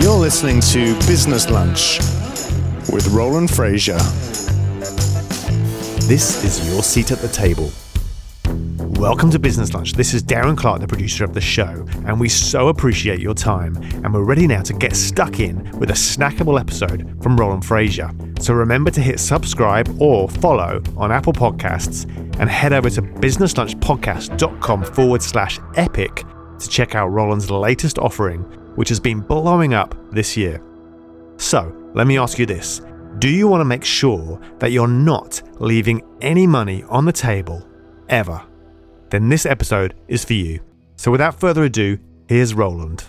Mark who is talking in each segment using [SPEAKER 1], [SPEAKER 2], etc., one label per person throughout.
[SPEAKER 1] You're listening to Business Lunch with Roland Frasier.
[SPEAKER 2] This is your seat at the table. Welcome to Business Lunch. This is Darren Clark, the producer of the show, and we so appreciate your time. And we're ready now to get stuck in with a snackable episode from Roland Frasier. So remember to hit subscribe or follow on Apple Podcasts and head over to businesslunchpodcast.com forward slash epic to check out Roland's latest offering, which has been blowing up this year. So let me ask you this Do you want to make sure that you're not leaving any money on the table ever? Then this episode is for you. So without further ado, here's Roland.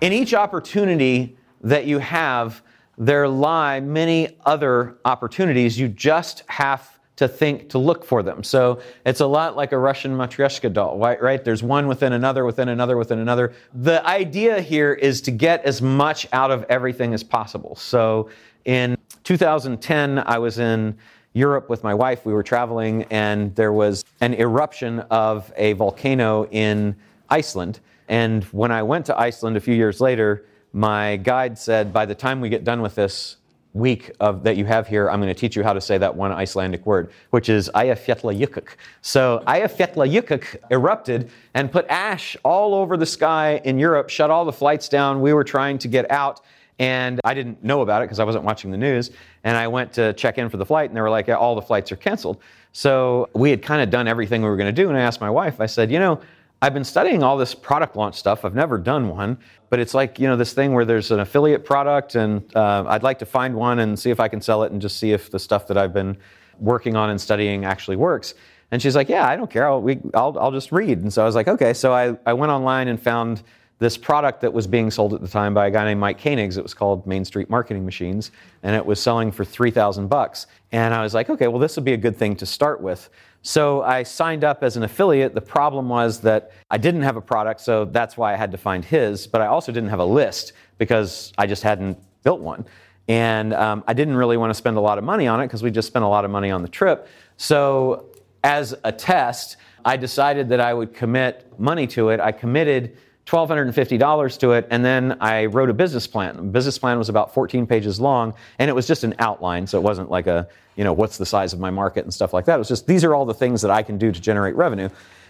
[SPEAKER 3] In each opportunity that you have, there lie many other opportunities. You just have to think to look for them. So it's a lot like a Russian Matryoshka doll, right? right? There's one within another, within another, within another. The idea here is to get as much out of everything as possible. So in 2010, I was in Europe with my wife. We were traveling, and there was an eruption of a volcano in Iceland. And when I went to Iceland a few years later, my guide said, by the time we get done with this, week of, that you have here, I'm going to teach you how to say that one Icelandic word, which is Eyjafjallajökull. So Eyjafjallajökull erupted and put ash all over the sky in Europe, shut all the flights down. We were trying to get out. And I didn't know about it because I wasn't watching the news. And I went to check in for the flight, and they were like, all the flights are canceled. So we had kind of done everything we were going to do. And I asked my wife, I said, you know, I've been studying all this product launch stuff. I've never done one, but it's like you know this thing where there's an affiliate product, and uh, I'd like to find one and see if I can sell it, and just see if the stuff that I've been working on and studying actually works. And she's like, "Yeah, I don't care. I'll, we, I'll, I'll just read." And so I was like, "Okay." So I, I went online and found this product that was being sold at the time by a guy named Mike Koenigs. It was called Main Street Marketing Machines, and it was selling for three thousand bucks. And I was like, "Okay, well, this would be a good thing to start with." So I signed up as an affiliate. The problem was that I didn't have a product, so that's why I had to find his. But I also didn't have a list because I just hadn't built one. And um, I didn't really want to spend a lot of money on it because we just spent a lot of money on the trip. So as a test, I decided that I would commit money to it. I committed $1,250 to it, and then I wrote a business plan. The business plan was about 14 pages long, and it was just an outline, so it wasn't like a, you know, what's the size of my market and stuff like that. It was just, these are all the things that I can do to generate revenue.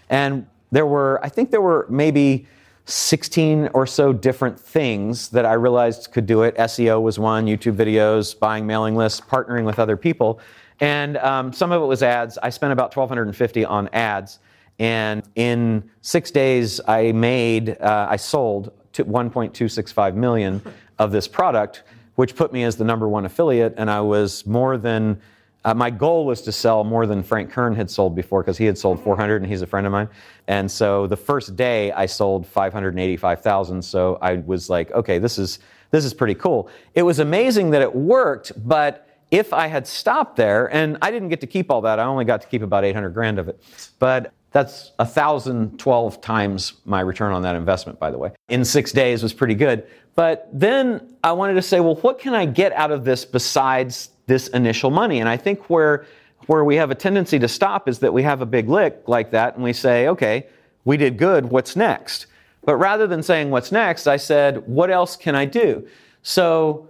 [SPEAKER 3] And there were, I think there were maybe 16 or so different things that I realized could do it. SEO was one, YouTube videos, buying mailing lists, partnering with other people. And um, some of it was ads. I spent about 1250 on ads. And in six days, I made, uh, I sold 1.265 million of this product, which put me as the number one affiliate. And I was more than, uh, my goal was to sell more than Frank Kern had sold before because he had sold 400 and he's a friend of mine. And so the first day I sold 585,000. So I was like, okay, this is, this is pretty cool. It was amazing that it worked, but if I had stopped there, and I didn't get to keep all that, I only got to keep about 800 grand of it. But that's 1,012 times my return on that investment, by the way. In six days was pretty good. But then I wanted to say, well, what can I get out of this besides this initial money? And I think where, where we have a tendency to stop is that we have a big lick like that and we say, okay, we did good, what's next? But rather than saying what's next, I said, what else can I do? So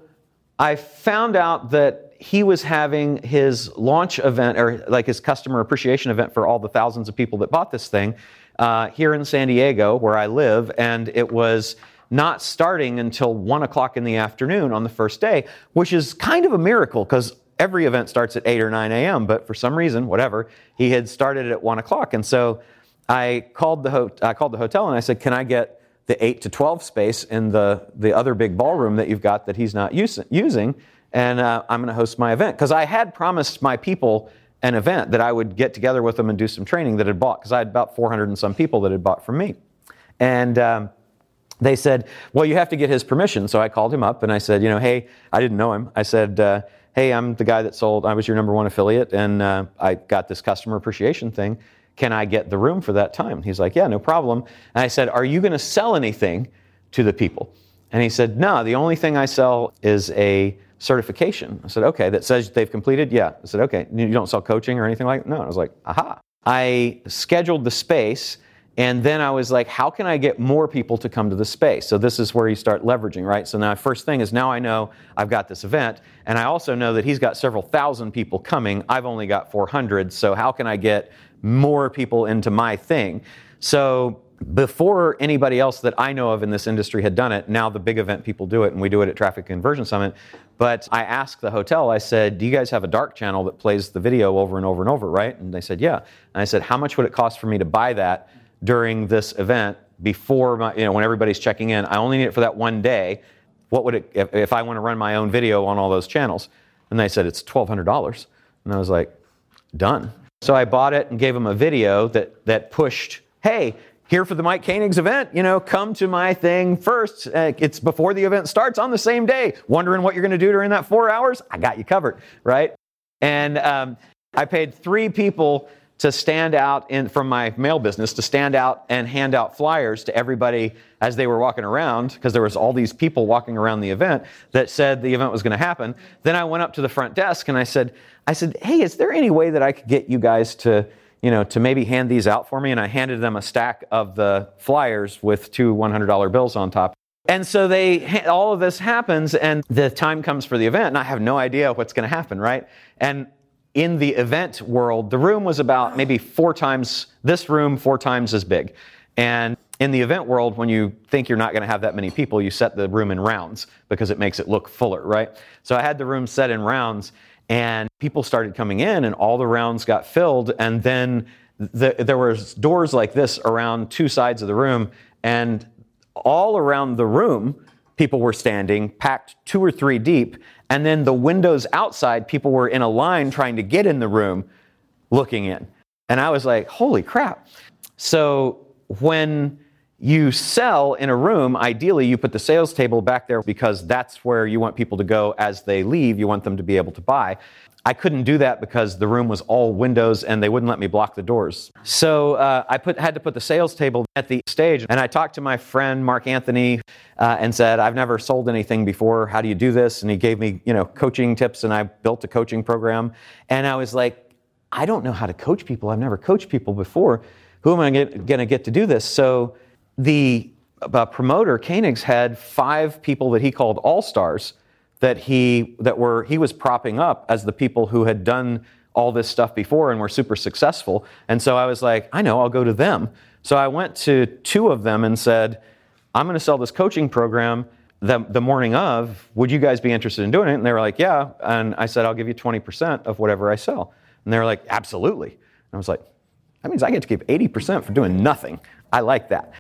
[SPEAKER 3] I found out that he was having his launch event or like his customer appreciation event for all the thousands of people that bought this thing uh, here in San Diego, where I live, and it was not starting until one o'clock in the afternoon on the first day, which is kind of a miracle because every event starts at 8 or 9 a.m., but for some reason, whatever, he had started at 1 o'clock. And so I called the, ho- I called the hotel and I said, Can I get the 8 to 12 space in the, the other big ballroom that you've got that he's not use- using? And uh, I'm going to host my event. Because I had promised my people an event that I would get together with them and do some training that had bought, because I had about 400 and some people that had bought from me. And um, they said, Well, you have to get his permission. So I called him up and I said, You know, hey, I didn't know him. I said, uh, Hey, I'm the guy that sold, I was your number one affiliate, and uh, I got this customer appreciation thing. Can I get the room for that time? He's like, Yeah, no problem. And I said, Are you going to sell anything to the people? And he said, No, the only thing I sell is a certification. I said, okay, that says they've completed? Yeah. I said, okay, you don't sell coaching or anything like that? No. I was like, aha. I scheduled the space And then I was like, how can I get more people to come to the space? So this is where you start leveraging, right? So now first thing is now I know I've got this event, and I also know that he's got several thousand people coming. I've only got 400. So how can I get more people into my thing? So before anybody else that I know of in this industry had done it, now the big event people do it, and we do it at Traffic Conversion Summit. But I asked the hotel, I said, Do you guys have a dark channel that plays the video over and over and over, right? And they said, Yeah. And I said, How much would it cost for me to buy that during this event before, my, you know, when everybody's checking in? I only need it for that one day. What would it, if, if I want to run my own video on all those channels? And they said, It's $1,200. And I was like, Done. So I bought it and gave them a video that, that pushed, Hey, here for the Mike Koenigs event, you know, come to my thing first. Uh, it's before the event starts on the same day. Wondering what you're going to do during that four hours? I got you covered, right? And um, I paid three people to stand out in, from my mail business to stand out and hand out flyers to everybody as they were walking around because there was all these people walking around the event that said the event was going to happen. Then I went up to the front desk and I said, I said, hey, is there any way that I could get you guys to you know, to maybe hand these out for me. And I handed them a stack of the flyers with two $100 bills on top. And so they, all of this happens, and the time comes for the event, and I have no idea what's going to happen, right? And in the event world, the room was about maybe four times, this room, four times as big. And in the event world, when you think you're not going to have that many people, you set the room in rounds because it makes it look fuller, right? So I had the room set in rounds, and people started coming in and all the rounds got filled. And then the, there was doors like this around two sides of the room. And all around the room people were standing packed two or three deep. And then the windows outside people were in a line trying to get in the room looking in. And i was like holy crap. So when you sell in a room, ideally, you put the sales table back there because that's where you want people to go as they leave. You want them to be able to buy. I couldn't do that because the room was all windows and they wouldn't let me block the doors. So uh, I put, had to put the sales table at the stage. And I talked to my friend Mark Anthony uh, and said, "I've never sold anything before. How do you do this?" And he gave me, you know, coaching tips. And I built a coaching program. And I was like, "I don't know how to coach people. I've never coached people before. Who am I going to get to do this?" So the uh, promoter, Koenigs, had five people that he called all stars that he that were he was propping up as the people who had done all this stuff before and were super successful. And so I was like, I know, I'll go to them. So I went to two of them and said, I'm going to sell this coaching program the, the morning of. Would you guys be interested in doing it? And they were like, Yeah. And I said, I'll give you 20% of whatever I sell. And they were like, Absolutely. And I was like, That means I get to keep 80% for doing nothing. I like that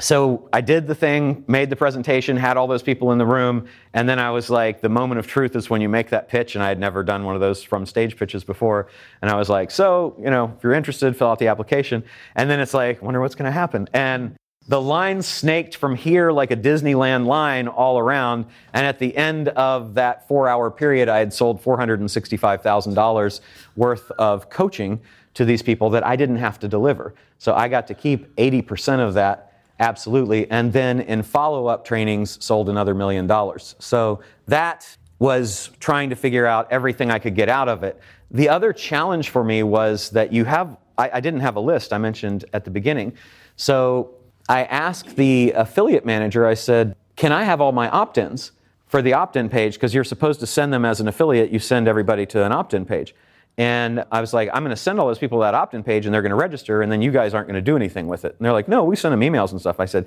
[SPEAKER 3] so I did the thing, made the presentation, had all those people in the room, and then I was like, the moment of truth is when you make that pitch, and I had never done one of those from stage pitches before, and I was like, so, you know, if you're interested, fill out the application, and then it's like, wonder what's going to happen, and the line snaked from here like a Disneyland line all around, and at the end of that four-hour period, I had sold $465,000 worth of coaching to these people that I didn't have to deliver. So I got to keep 80% of that Absolutely. And then in follow up trainings, sold another million dollars. So that was trying to figure out everything I could get out of it. The other challenge for me was that you have, I, I didn't have a list I mentioned at the beginning. So I asked the affiliate manager, I said, Can I have all my opt ins for the opt in page? Because you're supposed to send them as an affiliate, you send everybody to an opt in page. And I was like, I'm going to send all those people that opt in page and they're going to register, and then you guys aren't going to do anything with it. And they're like, no, we send them emails and stuff. I said,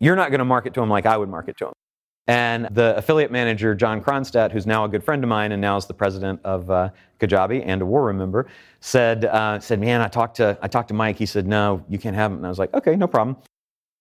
[SPEAKER 3] you're not going to market to them like I would market to them. And the affiliate manager, John Kronstadt, who's now a good friend of mine and now is the president of uh, Kajabi and a war room member, said, uh, said, man, I talked, to, I talked to Mike. He said, no, you can't have him. And I was like, okay, no problem.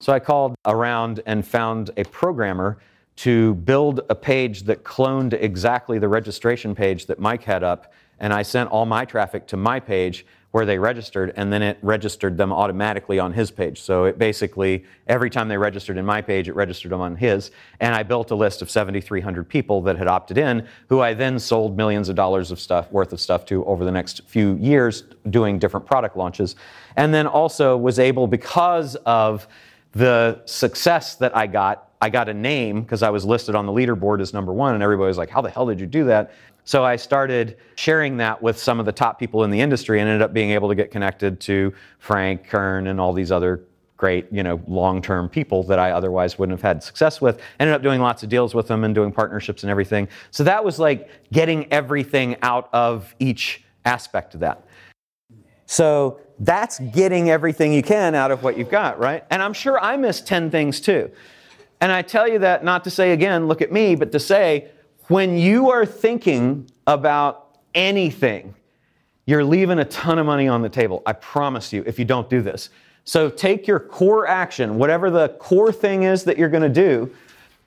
[SPEAKER 3] So I called around and found a programmer to build a page that cloned exactly the registration page that Mike had up and I sent all my traffic to my page where they registered, and then it registered them automatically on his page. So it basically, every time they registered in my page, it registered them on his. And I built a list of 7,300 people that had opted in, who I then sold millions of dollars of stuff worth of stuff to over the next few years, doing different product launches. And then also was able, because of the success that I got, I got a name because I was listed on the leaderboard as number one, and everybody was like, How the hell did you do that? So I started sharing that with some of the top people in the industry and ended up being able to get connected to Frank Kern and all these other great, you know, long-term people that I otherwise wouldn't have had success with. Ended up doing lots of deals with them and doing partnerships and everything. So that was like getting everything out of each aspect of that. So that's getting everything you can out of what you've got, right? And I'm sure I missed 10 things too. And I tell you that not to say again, look at me, but to say when you are thinking about anything, you're leaving a ton of money on the table. I promise you, if you don't do this. So take your core action, whatever the core thing is that you're going to do,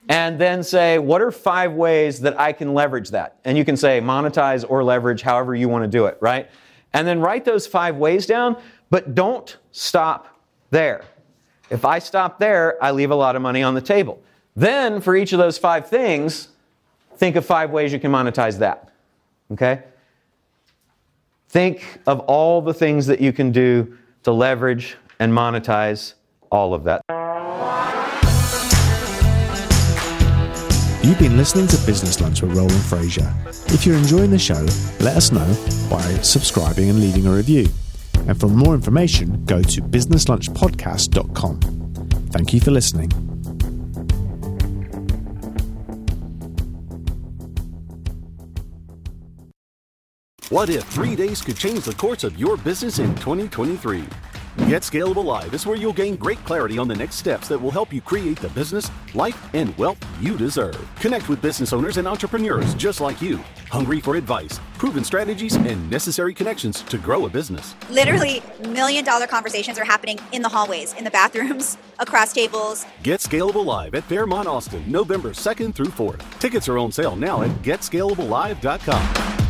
[SPEAKER 3] and then say, what are five ways that I can leverage that? And you can say monetize or leverage, however you want to do it, right? And then write those five ways down, but don't stop there. If I stop there, I leave a lot of money on the table. Then, for each of those five things, think of five ways you can monetize that. Okay? Think of all the things that you can do to leverage and monetize all of that.
[SPEAKER 2] You've been listening to Business Lunch with Roland Frasier. If you're enjoying the show, let us know by subscribing and leaving a review. And for more information, go to businesslunchpodcast.com. Thank you for listening.
[SPEAKER 4] What if three days could change the course of your business in 2023? Get Scalable Live is where you'll gain great clarity on the next steps that will help you create the business, life, and wealth you deserve. Connect with business owners and entrepreneurs just like you, hungry for advice, proven strategies, and necessary connections to grow a business.
[SPEAKER 5] Literally, million dollar conversations are happening in the hallways, in the bathrooms, across tables.
[SPEAKER 4] Get Scalable Live at Fairmont Austin, November 2nd through 4th. Tickets are on sale now at getscalablelive.com.